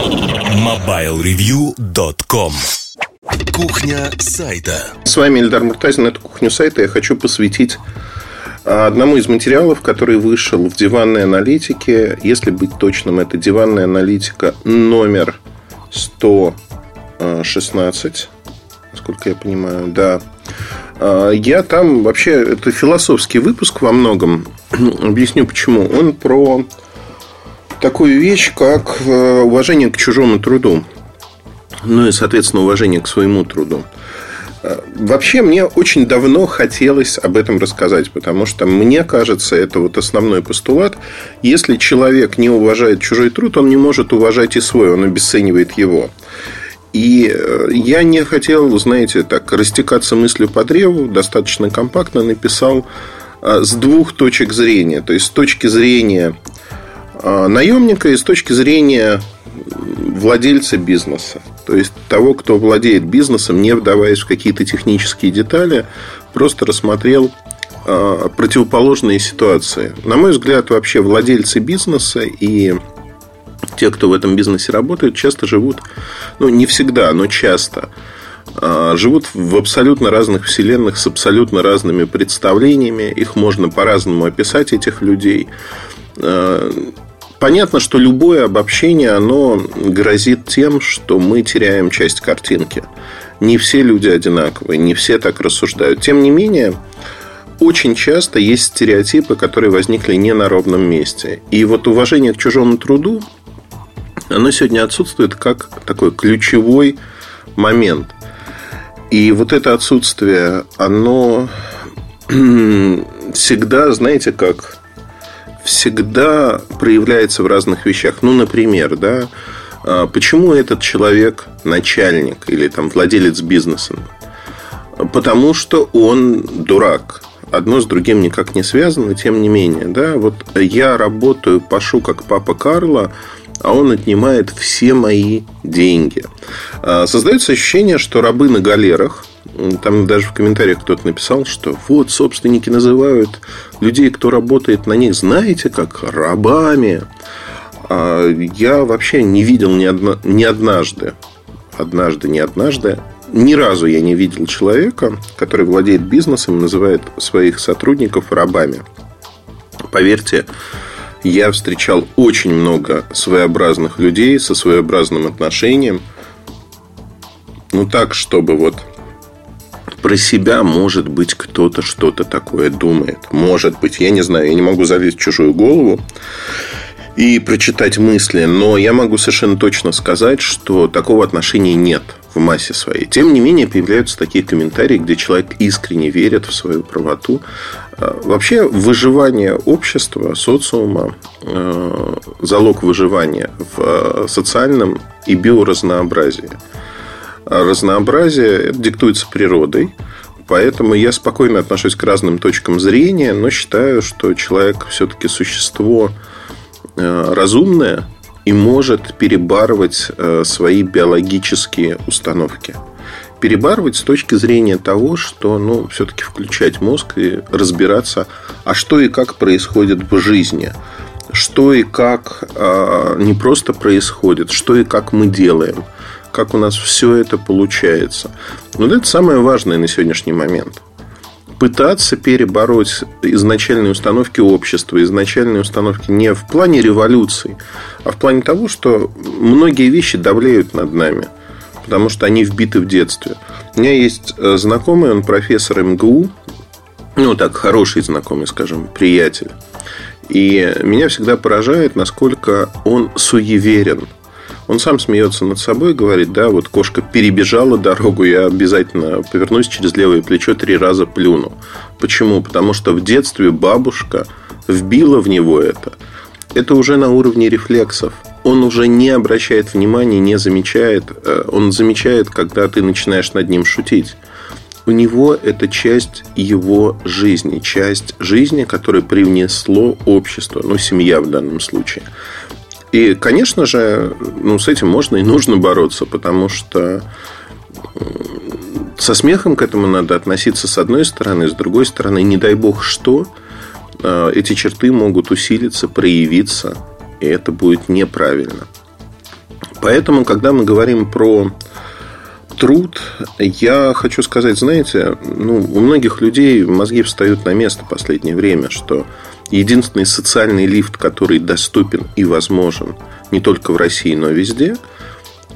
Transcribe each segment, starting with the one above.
MobileReview.com Кухня сайта С вами Эльдар Муртазин, это «Кухня сайта». Я хочу посвятить а, одному из материалов, который вышел в диванной аналитике. Если быть точным, это диванная аналитика номер 116. Насколько я понимаю, да. А, я там вообще... Это философский выпуск во многом. Объясню почему. Он про такую вещь, как э, уважение к чужому труду. Ну и, соответственно, уважение к своему труду. Э, вообще, мне очень давно хотелось об этом рассказать, потому что мне кажется, это вот основной постулат. Если человек не уважает чужой труд, он не может уважать и свой, он обесценивает его. И э, я не хотел, знаете, так растекаться мыслью по древу, достаточно компактно написал с двух точек зрения. То есть, с точки зрения наемника и с точки зрения владельца бизнеса. То есть того, кто владеет бизнесом, не вдаваясь в какие-то технические детали, просто рассмотрел а, противоположные ситуации. На мой взгляд, вообще владельцы бизнеса и те, кто в этом бизнесе работают, часто живут, ну, не всегда, но часто а, живут в абсолютно разных вселенных с абсолютно разными представлениями. Их можно по-разному описать, этих людей. Понятно, что любое обобщение, оно грозит тем, что мы теряем часть картинки. Не все люди одинаковые, не все так рассуждают. Тем не менее, очень часто есть стереотипы, которые возникли не на ровном месте. И вот уважение к чужому труду, оно сегодня отсутствует как такой ключевой момент. И вот это отсутствие, оно всегда, знаете, как всегда проявляется в разных вещах. Ну, например, да, а, почему этот человек начальник или там владелец бизнеса? Потому что он дурак. Одно с другим никак не связано, тем не менее. Да? Вот я работаю, пашу как папа Карла, а он отнимает все мои деньги. А, создается ощущение, что рабы на галерах там даже в комментариях кто-то написал, что вот собственники называют людей, кто работает на них, знаете, как рабами. А я вообще не видел ни, одно, ни однажды, однажды, не однажды, ни разу я не видел человека, который владеет бизнесом и называет своих сотрудников рабами. Поверьте, я встречал очень много своеобразных людей со своеобразным отношением. Ну так, чтобы вот про себя, может быть, кто-то что-то такое думает. Может быть, я не знаю, я не могу залезть в чужую голову и прочитать мысли, но я могу совершенно точно сказать, что такого отношения нет в массе своей. Тем не менее, появляются такие комментарии, где человек искренне верит в свою правоту. А, вообще, выживание общества, социума, э, залог выживания в э, социальном и биоразнообразии – разнообразие это диктуется природой. Поэтому я спокойно отношусь к разным точкам зрения, но считаю, что человек все-таки существо э, разумное и может перебарывать э, свои биологические установки. Перебарывать с точки зрения того, что ну, все-таки включать мозг и разбираться, а что и как происходит в жизни что и как а, не просто происходит, что и как мы делаем как у нас все это получается. Вот это самое важное на сегодняшний момент. Пытаться перебороть изначальные установки общества, изначальные установки не в плане революции, а в плане того, что многие вещи давляют над нами, потому что они вбиты в детстве. У меня есть э, знакомый, он профессор МГУ, ну так, хороший знакомый, скажем, приятель. И меня всегда поражает, насколько он суеверен – он сам смеется над собой, говорит, да, вот кошка перебежала дорогу, я обязательно повернусь через левое плечо три раза плюну. Почему? Потому что в детстве бабушка вбила в него это. Это уже на уровне рефлексов. Он уже не обращает внимания, не замечает. Э, он замечает, когда ты начинаешь над ним шутить. У него это часть его жизни, часть жизни, которую привнесло общество, ну, семья в данном случае. И, конечно же, ну, с этим можно и нужно бороться, потому что со смехом к этому надо относиться с одной стороны, с другой стороны, не дай бог что, э, эти черты могут усилиться, проявиться, и это будет неправильно. Поэтому, когда мы говорим про труд, я хочу сказать, знаете, ну, у многих людей мозги встают на место в последнее время, что единственный социальный лифт, который доступен и возможен не только в России, но и везде,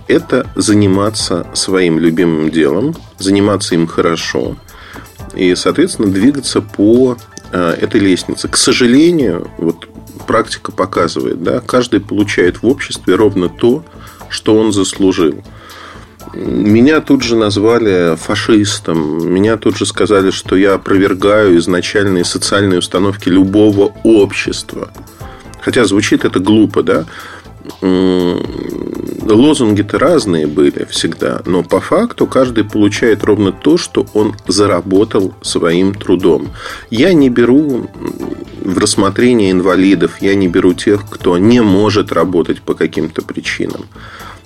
это заниматься своим любимым делом, заниматься им хорошо и, соответственно, двигаться по э, этой лестнице. К сожалению, вот практика показывает, да, каждый получает в обществе ровно то, что он заслужил. Меня тут же назвали фашистом. Меня тут же сказали, что я опровергаю изначальные социальные установки любого общества. Хотя звучит это глупо, да? Лозунги-то разные были всегда, но по факту каждый получает ровно то, что он заработал своим трудом. Я не беру в рассмотрение инвалидов, я не беру тех, кто не может работать по каким-то причинам.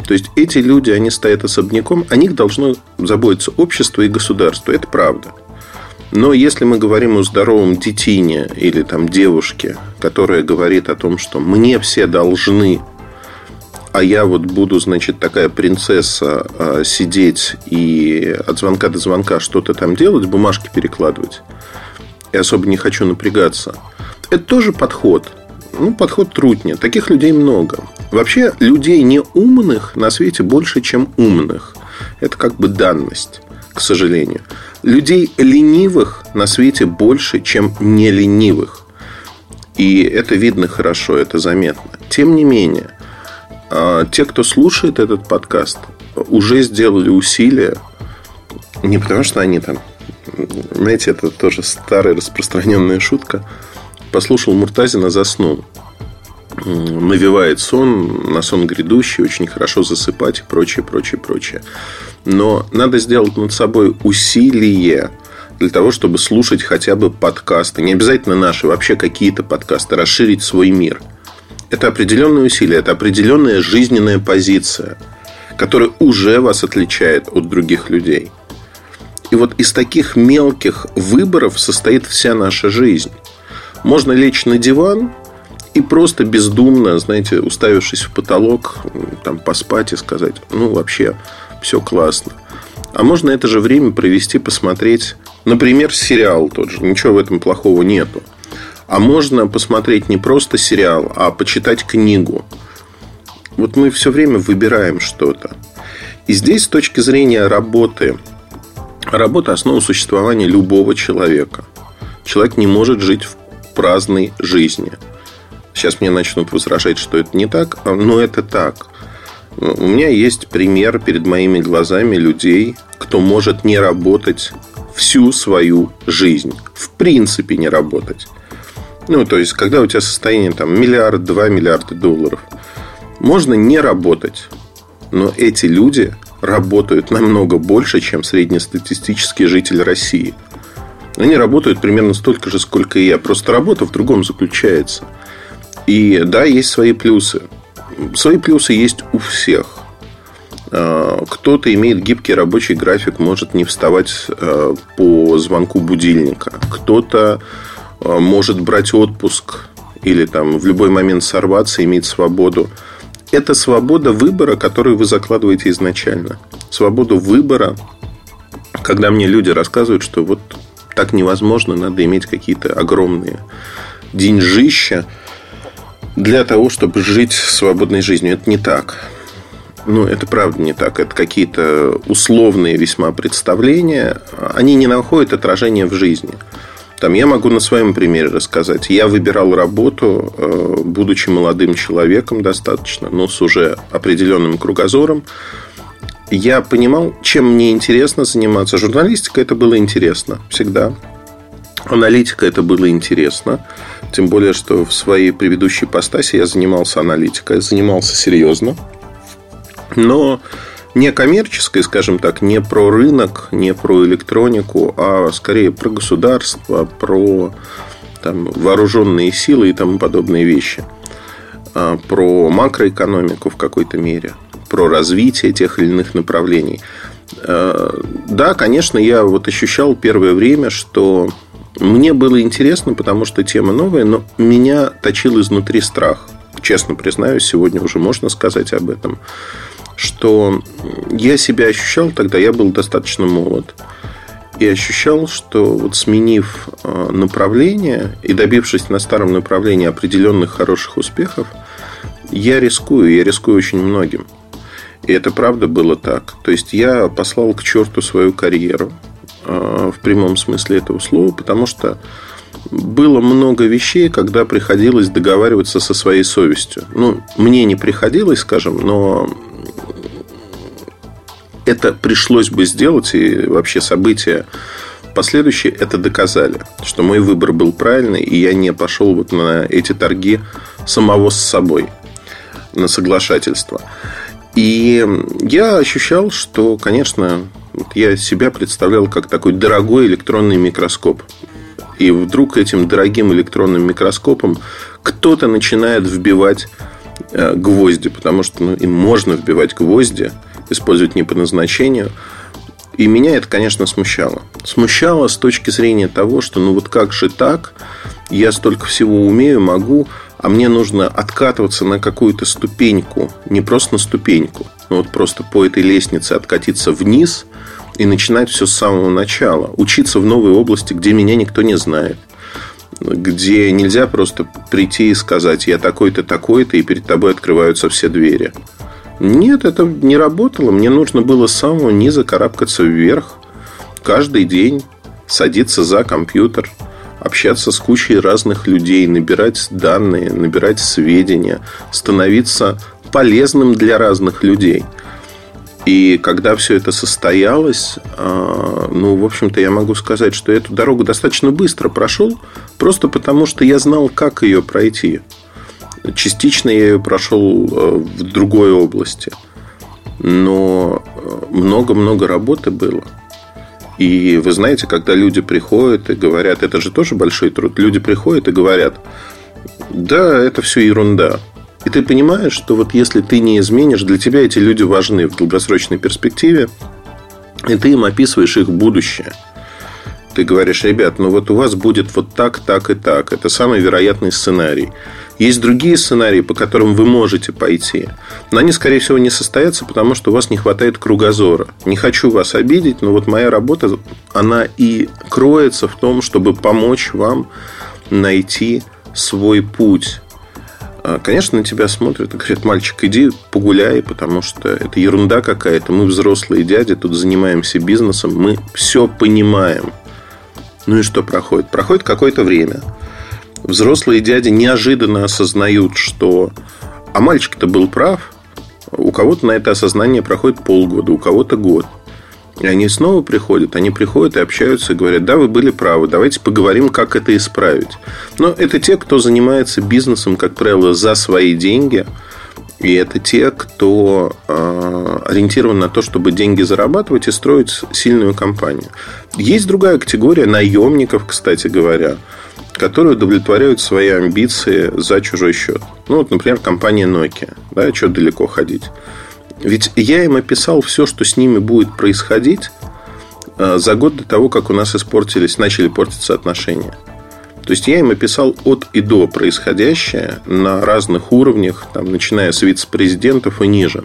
То есть эти люди, они стоят особняком, о них должно заботиться общество и государство. Это правда. Но если мы говорим о здоровом детине или там девушке, которая говорит о том, что мне все должны, а я вот буду, значит, такая принцесса а, сидеть и от звонка до звонка что-то там делать, бумажки перекладывать, и особо не хочу напрягаться, это тоже подход. Ну, подход труднее. Таких людей много. Вообще, людей неумных на свете больше, чем умных. Это как бы данность, к сожалению. Людей ленивых на свете больше, чем не ленивых. И это видно хорошо, это заметно. Тем не менее, а, те, кто слушает этот подкаст, уже сделали усилия, не потому что они там, знаете, это тоже старая распространенная шутка, послушал Муртазина, заснул навевает сон, на сон грядущий, очень хорошо засыпать и прочее, прочее, прочее. Но надо сделать над собой усилие для того, чтобы слушать хотя бы подкасты. Не обязательно наши, вообще какие-то подкасты, расширить свой мир. Это определенное усилие, это определенная жизненная позиция, которая уже вас отличает от других людей. И вот из таких мелких выборов состоит вся наша жизнь. Можно лечь на диван и просто бездумно, знаете, уставившись в потолок, там поспать и сказать, ну, вообще, все классно. А можно это же время провести, посмотреть, например, сериал тот же. Ничего в этом плохого нету. А можно посмотреть не просто сериал, а почитать книгу. Вот мы все время выбираем что-то. И здесь с точки зрения работы, работа – основа существования любого человека. Человек не может жить в праздной жизни – Сейчас мне начнут возражать, что это не так, а, но это так. У меня есть пример перед моими глазами людей, кто может не работать всю свою жизнь. В принципе, не работать. Ну, то есть, когда у тебя состояние там миллиард, два миллиарда долларов, можно не работать. Но эти люди работают намного больше, чем среднестатистический житель России. Они работают примерно столько же, сколько и я. Просто работа в другом заключается – и да, есть свои плюсы. Свои плюсы есть у всех. А, кто-то имеет гибкий рабочий график, может не вставать а, по звонку будильника. Кто-то а, может брать отпуск или там в любой момент сорваться, иметь свободу. Это свобода выбора, которую вы закладываете изначально. Свободу выбора, когда мне люди рассказывают, что вот так невозможно, надо иметь какие-то огромные деньжища, для того, чтобы жить свободной жизнью. Это не так. Ну, это правда не так. Это какие-то условные весьма представления. Они не находят отражения в жизни. Там я могу на своем примере рассказать. Я выбирал работу, э, будучи молодым человеком достаточно, но с уже определенным кругозором. Я понимал, чем мне интересно заниматься. Журналистика это было интересно всегда. Аналитика это было интересно. Тем более, что в своей предыдущей постаси я занимался аналитикой, занимался серьезно. Но не коммерческой, скажем так, не про рынок, не про электронику, а скорее про государство, про там, вооруженные силы и тому подобные вещи. А, про макроэкономику в какой-то мере, про развитие тех или иных направлений. А, да, конечно, я вот ощущал первое время, что мне было интересно, потому что тема новая, но меня точил изнутри страх. честно признаюсь, сегодня уже можно сказать об этом, что я себя ощущал тогда, я был достаточно молод, и ощущал, что вот сменив э, направление и добившись на старом направлении определенных хороших успехов, я рискую, я рискую очень многим. И это правда было так. То есть я послал к черту свою карьеру в прямом смысле этого слова, потому что было много вещей, когда приходилось договариваться со своей совестью. Ну, мне не приходилось, скажем, но это пришлось бы сделать, и вообще события последующие это доказали, что мой выбор был правильный, и я не пошел вот на эти торги самого с собой, на соглашательство. И я ощущал, что, конечно, я себя представлял как такой дорогой электронный микроскоп. И вдруг этим дорогим электронным микроскопом кто-то начинает вбивать э, гвозди, потому что ну, им можно вбивать гвозди, использовать не по назначению. И меня это, конечно, смущало. Смущало с точки зрения того, что ну вот как же так, я столько всего умею, могу, а мне нужно откатываться на какую-то ступеньку, не просто на ступеньку, но вот просто по этой лестнице откатиться вниз – и начинать все с самого начала. Учиться в новой области, где меня никто не знает. Где нельзя просто прийти и сказать, я такой-то, такой-то, и перед тобой открываются все двери. Нет, это не работало. Мне нужно было с самого низа карабкаться вверх. Каждый день садиться за компьютер, общаться с кучей разных людей, набирать данные, набирать сведения, становиться полезным для разных людей – и когда все это состоялось, а, ну, в общем-то, я могу сказать, что эту дорогу достаточно быстро прошел, просто потому что я знал, как ее пройти. Частично я ее прошел э, в другой области. Но э, много-много работы было. И вы знаете, когда люди приходят и говорят, это же тоже большой труд, люди приходят и говорят, да, это все ерунда. И ты понимаешь, что вот если ты не изменишь, для тебя эти люди важны в долгосрочной перспективе, и ты им описываешь их будущее. Ты говоришь, ребят, ну вот у вас будет вот так, так и так. Это самый вероятный сценарий. Есть другие сценарии, по которым вы можете пойти. Но они, скорее всего, не состоятся, потому что у вас не хватает кругозора. Не хочу вас обидеть, но вот моя работа, она и кроется в том, чтобы помочь вам найти свой путь конечно, на тебя смотрят и говорят, мальчик, иди погуляй, потому что это ерунда какая-то. Мы взрослые дяди, тут занимаемся бизнесом, мы все понимаем. Ну и что проходит? Проходит какое-то время. Взрослые дяди неожиданно осознают, что а мальчик-то был прав. У кого-то на это осознание проходит полгода, у кого-то год. И они снова приходят, они приходят и общаются и говорят, да, вы были правы, давайте поговорим, как это исправить. Но это те, кто занимается бизнесом, как правило, за свои деньги. И это те, кто э, ориентирован на то, чтобы деньги зарабатывать и строить сильную компанию. Есть другая категория наемников, кстати говоря, которые удовлетворяют свои амбиции за чужой счет. Ну, вот, например, компания Nokia. Да, что далеко ходить. Ведь я им описал все, что с ними будет происходить э, за год до того, как у нас испортились, начали портиться отношения. То есть я им описал от и до происходящее на разных уровнях, там, начиная с вице-президентов и ниже.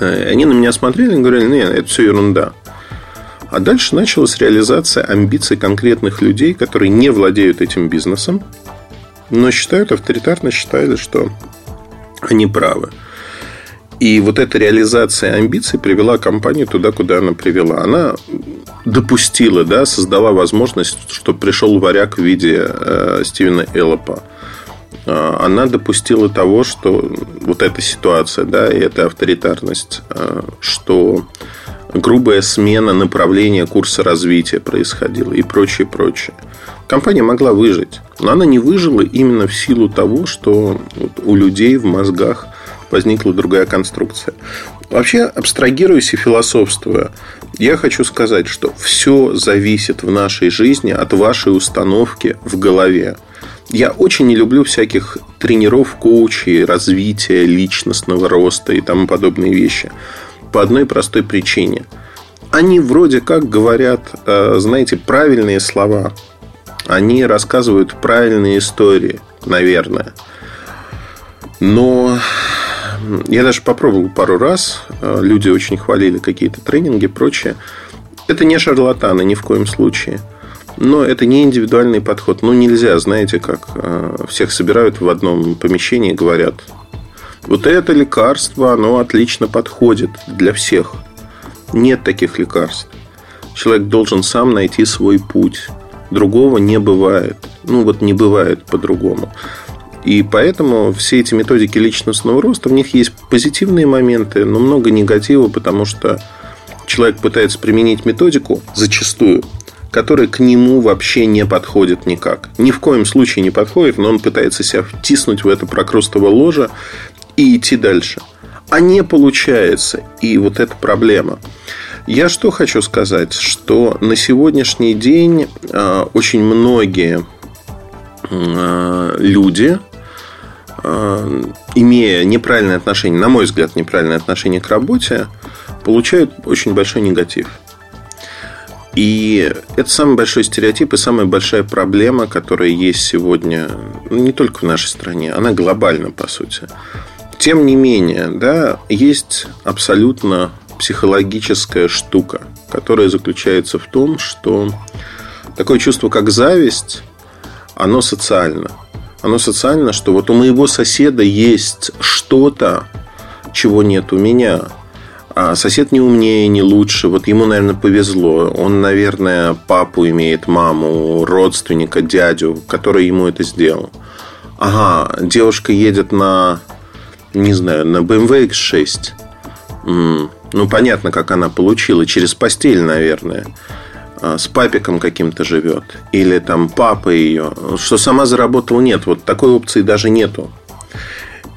Э, они на меня смотрели и говорили, нет, это все ерунда. А дальше началась реализация амбиций конкретных людей, которые не владеют этим бизнесом, но считают, авторитарно считали, что они правы. И вот эта реализация амбиций привела компанию туда, куда она привела. Она допустила, да, создала возможность, чтобы пришел варяг в виде э, Стивена Эллопа. Э, она допустила того, что вот эта ситуация, да, и эта авторитарность, э, что грубая смена направления курса развития происходила и прочее, прочее. Компания могла выжить, но она не выжила именно в силу того, что у людей в мозгах возникла другая конструкция. Вообще, абстрагируясь и философствуя, я хочу сказать, что все зависит в нашей жизни от вашей установки в голове. Я очень не люблю всяких тренеров, коучей, развития личностного роста и тому подобные вещи. По одной простой причине. Они вроде как говорят, э, знаете, правильные слова. Они рассказывают правильные истории, наверное. Но я даже попробовал пару раз. Люди очень хвалили какие-то тренинги и прочее. Это не шарлатаны ни в коем случае. Но это не индивидуальный подход. Ну, нельзя, знаете, как всех собирают в одном помещении и говорят, вот это лекарство, оно отлично подходит для всех. Нет таких лекарств. Человек должен сам найти свой путь. Другого не бывает. Ну, вот не бывает по-другому. И поэтому все эти методики личностного роста, в них есть позитивные моменты, но много негатива, потому что человек пытается применить методику зачастую, которая к нему вообще не подходит никак. Ни в коем случае не подходит, но он пытается себя втиснуть в это прокрустово ложе и идти дальше. А не получается. И вот эта проблема. Я что хочу сказать, что на сегодняшний день э, очень многие э, люди, имея неправильное отношение, на мой взгляд, неправильное отношение к работе, получают очень большой негатив. И это самый большой стереотип и самая большая проблема, которая есть сегодня ну, не только в нашей стране, она глобальна, по сути. Тем не менее, да, есть абсолютно психологическая штука, которая заключается в том, что такое чувство, как зависть, оно социально. Оно социально, что вот у моего соседа есть что-то, чего нет у меня. А сосед не умнее, не лучше. Вот ему, наверное, повезло. Он, наверное, папу имеет, маму, родственника, дядю, который ему это сделал. Ага, девушка едет на не знаю, на BMW X6. Ну, понятно, как она получила. Через постель, наверное. А, с папиком каким-то живет. Или там папа ее. Что сама заработала, нет. Вот такой опции даже нету.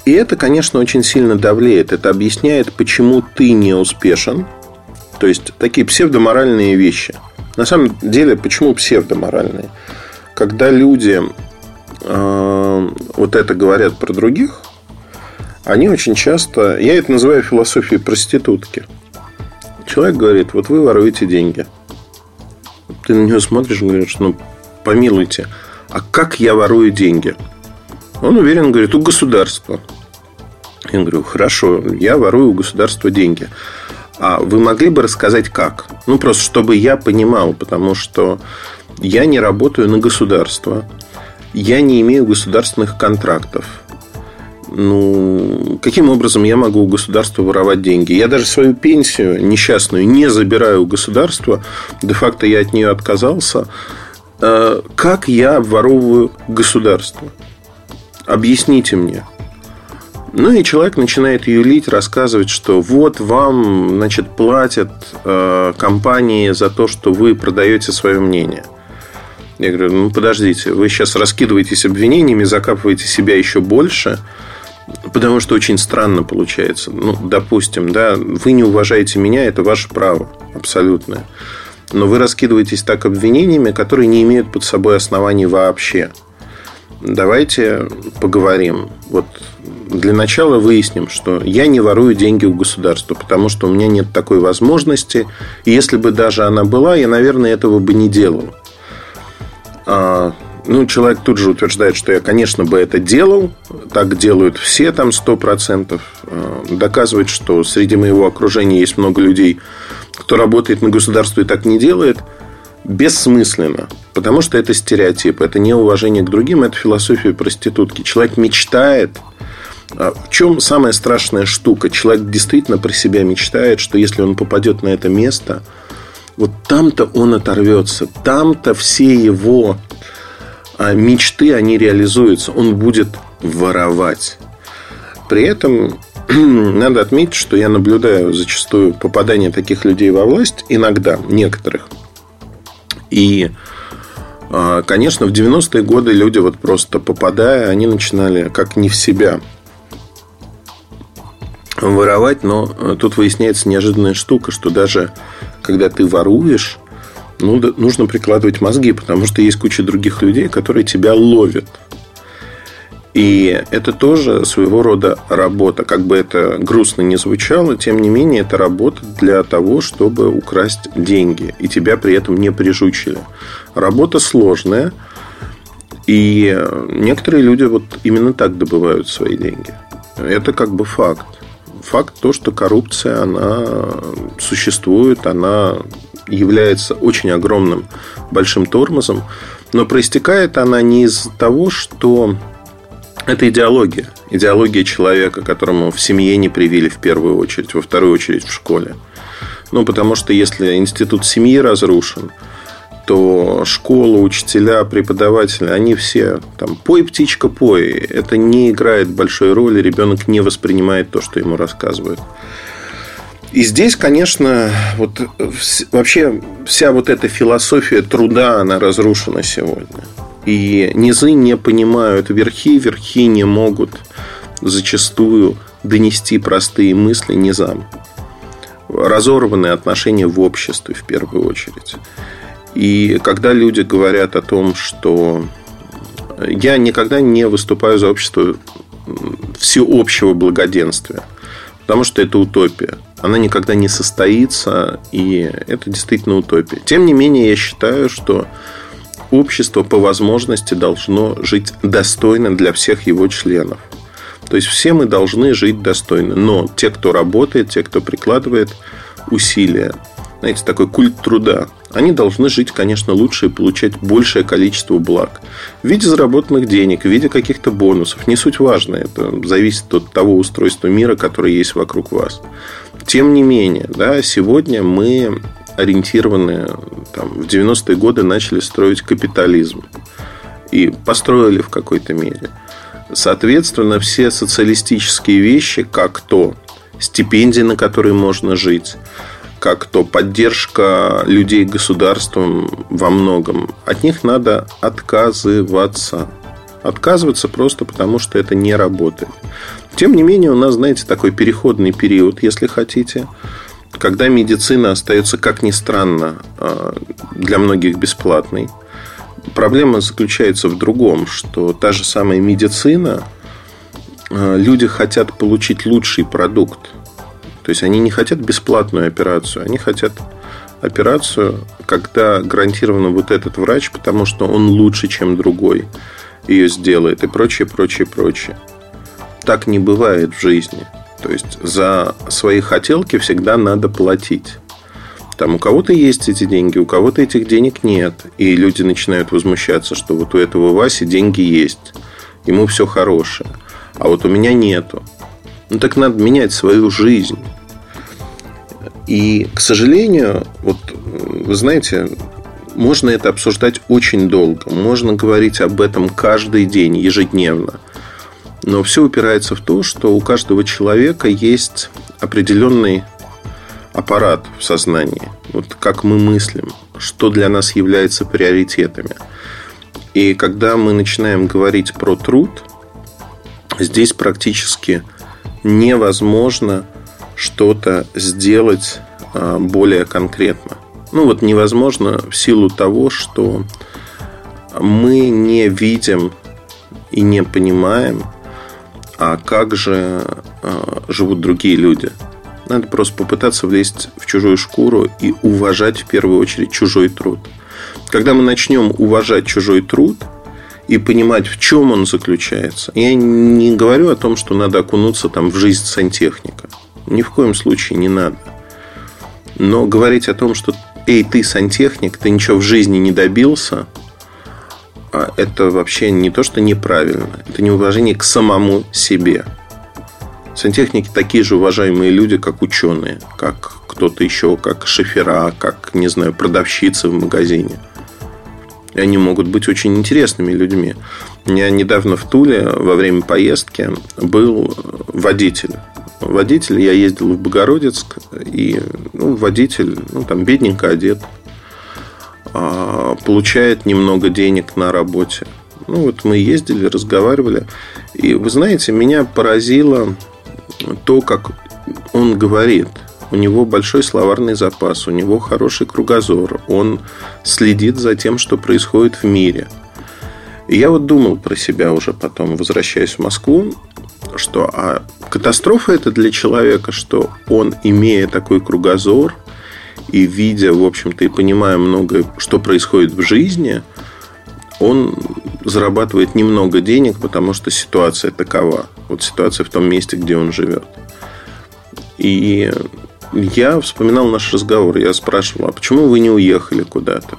И это, конечно, очень сильно давлеет. Это объясняет, почему ты не успешен. То есть, такие псевдоморальные вещи. На самом деле, почему псевдоморальные? Когда люди э, вот это говорят про других, они очень часто... Я это называю философией проститутки. Человек говорит, вот вы воруете деньги. Ты на него смотришь и говоришь, ну, помилуйте, а как я ворую деньги? Он уверен, говорит, у государства. Я говорю, хорошо, я ворую у государства деньги. А вы могли бы рассказать, как? Ну, просто чтобы я понимал, потому что я не работаю на государство, я не имею государственных контрактов ну, каким образом я могу у государства воровать деньги? Я даже свою пенсию несчастную не забираю у государства. Де-факто я от нее отказался. Э, как я воровываю государство? Объясните мне. Ну и человек начинает юлить, рассказывать, что вот вам, значит, платят э, компании за то, что вы продаете свое мнение. Я говорю, ну подождите, вы сейчас раскидываетесь обвинениями, закапываете себя еще больше. Потому что очень странно получается. Ну, допустим, да, вы не уважаете меня, это ваше право абсолютное. Но вы раскидываетесь так обвинениями, которые не имеют под собой оснований вообще. Давайте поговорим. Вот для начала выясним, что я не ворую деньги у государства, потому что у меня нет такой возможности. И если бы даже она была, я, наверное, этого бы не делал. Ну, человек тут же утверждает, что я, конечно, бы это делал. Так делают все там 100%. Э, доказывает, что среди моего окружения есть много людей, кто работает на государство и так не делает. Бессмысленно. Потому что это стереотип. Это неуважение к другим. Это философия проститутки. Человек мечтает а в чем самая страшная штука? Человек действительно про себя мечтает, что если он попадет на это место, вот там-то он оторвется, там-то все его а мечты, они реализуются. Он будет воровать. При этом надо отметить, что я наблюдаю зачастую попадание таких людей во власть, иногда, некоторых. И, а, конечно, в 90-е годы люди вот просто попадая, они начинали как не в себя воровать, но тут выясняется неожиданная штука, что даже когда ты воруешь, ну, нужно прикладывать мозги, потому что есть куча других людей, которые тебя ловят. И это тоже своего рода работа. Как бы это грустно не звучало, тем не менее, это работа для того, чтобы украсть деньги. И тебя при этом не прижучили. Работа сложная. И некоторые люди вот именно так добывают свои деньги. Это как бы факт. Факт то, что коррупция, она существует, она является очень огромным большим тормозом, но проистекает она не из того, что это идеология. Идеология человека, которому в семье не привили в первую очередь, во вторую очередь в школе. Ну, потому что если институт семьи разрушен, то школа, учителя, преподаватели, они все там «пой, птичка, пой». Это не играет большой роли, ребенок не воспринимает то, что ему рассказывают. И здесь, конечно, вот вообще вся вот эта философия труда, она разрушена сегодня. И низы не понимают верхи, верхи не могут зачастую донести простые мысли низам. Разорванные отношения в обществе в первую очередь. И когда люди говорят о том, что я никогда не выступаю за общество всеобщего благоденствия, потому что это утопия. Она никогда не состоится, и это действительно утопия. Тем не менее, я считаю, что общество по возможности должно жить достойно для всех его членов. То есть все мы должны жить достойно. Но те, кто работает, те, кто прикладывает усилия, знаете, такой культ труда, они должны жить, конечно, лучше и получать большее количество благ. В виде заработанных денег, в виде каких-то бонусов. Не суть важно. Это зависит от того устройства мира, которое есть вокруг вас. Тем не менее, да, сегодня мы ориентированы там, в 90-е годы начали строить капитализм. И построили в какой-то мере. Соответственно, все социалистические вещи, как то стипендии, на которые можно жить, как то поддержка людей государством во многом, от них надо отказываться. Отказываться просто потому, что это не работает. Тем не менее, у нас, знаете, такой переходный период, если хотите, когда медицина остается, как ни странно, а, для многих бесплатной. Проблема заключается в другом, что та же самая медицина, а, люди хотят получить лучший продукт. То есть они не хотят бесплатную операцию, они хотят операцию, когда гарантированно вот этот врач, потому что он лучше, чем другой, ее сделает и прочее, прочее, прочее. Так не бывает в жизни. То есть за свои хотелки всегда надо платить. Там у кого-то есть эти деньги, у кого-то этих денег нет. И люди начинают возмущаться, что вот у этого Васи деньги есть. Ему все хорошее. А вот у меня нету. Ну так надо менять свою жизнь. И, к сожалению, вот вы знаете, можно это обсуждать очень долго. Можно говорить об этом каждый день, ежедневно. Но все упирается в то, что у каждого человека есть определенный аппарат в сознании. Вот как мы мыслим, что для нас является приоритетами. И когда мы начинаем говорить про труд, здесь практически невозможно что-то сделать а, более конкретно. Ну вот невозможно в силу того, что мы не видим и не понимаем, а как же а, живут другие люди. Надо просто попытаться влезть в чужую шкуру и уважать в первую очередь чужой труд. Когда мы начнем уважать чужой труд и понимать, в чем он заключается, я не говорю о том, что надо окунуться там в жизнь сантехника. Ни в коем случае не надо. Но говорить о том, что эй, ты сантехник, ты ничего в жизни не добился, это вообще не то, что неправильно. Это неуважение к самому себе. Сантехники такие же уважаемые люди, как ученые, как кто-то еще, как шофера, как, не знаю, продавщицы в магазине. И они могут быть очень интересными людьми. Меня недавно в Туле во время поездки был водитель водитель, я ездил в Богородицк, и ну, водитель, ну, там, бедненько одет, а, получает немного денег на работе. Ну, вот мы ездили, разговаривали. И вы знаете, меня поразило то, как он говорит. У него большой словарный запас, у него хороший кругозор, он следит за тем, что происходит в мире. И я вот думал про себя уже потом, возвращаясь в Москву, что а катастрофа это для человека, что он, имея такой кругозор и видя, в общем-то, и понимая многое, что происходит в жизни, он зарабатывает немного денег, потому что ситуация такова. Вот ситуация в том месте, где он живет. И я вспоминал наш разговор. Я спрашивал, а почему вы не уехали куда-то?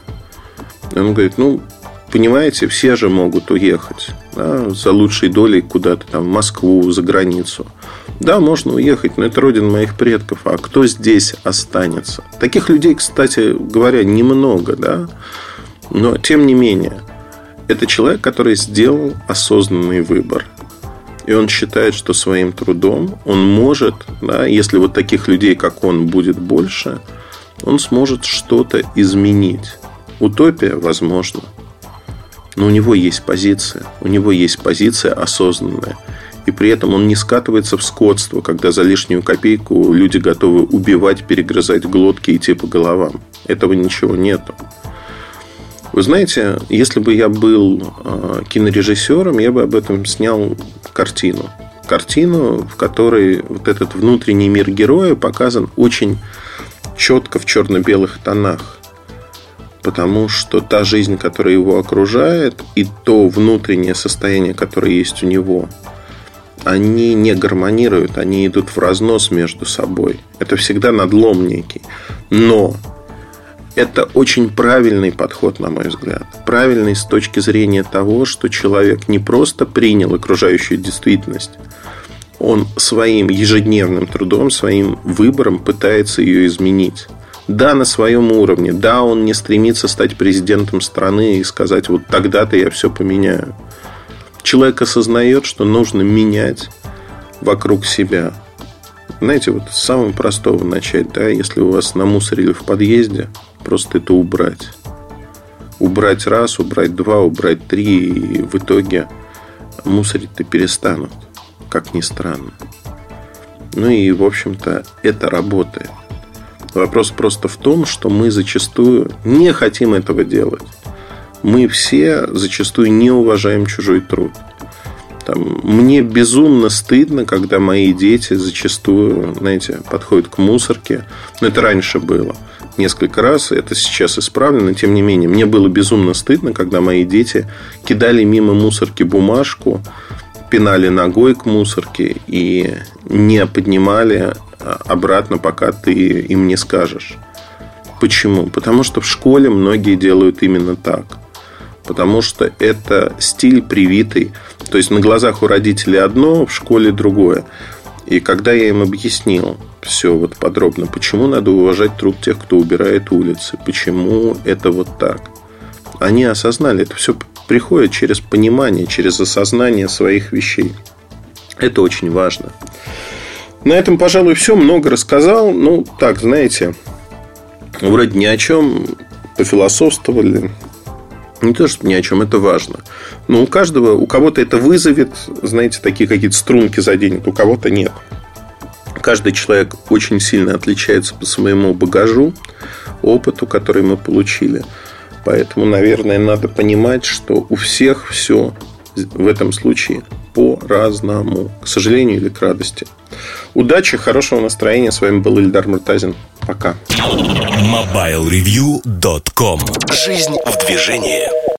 Он говорит, ну, понимаете, все же могут уехать да, за лучшей долей куда-то там, в Москву, за границу. Да, можно уехать, но это родина моих предков. А кто здесь останется? Таких людей, кстати говоря, немного, да. Но, тем не менее, это человек, который сделал осознанный выбор. И он считает, что своим трудом он может, да, если вот таких людей, как он, будет больше, он сможет что-то изменить. Утопия возможно. Но у него есть позиция. У него есть позиция осознанная. И при этом он не скатывается в скотство, когда за лишнюю копейку люди готовы убивать, перегрызать глотки и идти по головам. Этого ничего нету. Вы знаете, если бы я был а, кинорежиссером, я бы об этом снял картину. Картину, в которой вот этот внутренний мир героя показан очень четко в черно-белых тонах. Потому что та жизнь, которая его окружает, и то внутреннее состояние, которое есть у него, они не гармонируют, они идут в разнос между собой. Это всегда надлом некий. Но это очень правильный подход, на мой взгляд. Правильный с точки зрения того, что человек не просто принял окружающую действительность, он своим ежедневным трудом, своим выбором пытается ее изменить. Да, на своем уровне. Да, он не стремится стать президентом страны и сказать, вот тогда-то я все поменяю. Человек осознает, что нужно менять вокруг себя. Знаете, вот с самого простого начать, да, если у вас намусорили в подъезде, просто это убрать. Убрать раз, убрать два, убрать три, и в итоге мусорить-то перестанут, как ни странно. Ну и, в общем-то, это работает. Вопрос просто в том, что мы зачастую не хотим этого делать. Мы все зачастую не уважаем чужой труд. Там, мне безумно стыдно, когда мои дети зачастую, знаете, подходят к мусорке. Но это раньше было несколько раз, это сейчас исправлено, тем не менее, мне было безумно стыдно, когда мои дети кидали мимо мусорки бумажку, пинали ногой к мусорке и не поднимали а, обратно, пока ты им не скажешь. Почему? Потому что в школе многие делают именно так. Потому что это стиль привитый. То есть на глазах у родителей одно, в школе другое. И когда я им объяснил, все вот подробно. Почему надо уважать труд тех, кто убирает улицы? Почему это вот так? Они осознали, это все приходит через понимание, через осознание своих вещей. Это очень важно. На этом, пожалуй, все. Много рассказал. Ну, так, знаете, вроде ни о чем пофилософствовали. Не то, что ни о чем, это важно. Но у каждого, у кого-то это вызовет, знаете, такие какие-то струнки заденет, у кого-то нет каждый человек очень сильно отличается по своему багажу, опыту, который мы получили. Поэтому, наверное, надо понимать, что у всех все в этом случае по-разному. К сожалению или к радости. Удачи, хорошего настроения. С вами был Ильдар Муртазин. Пока. MobileReview.com Жизнь в движении.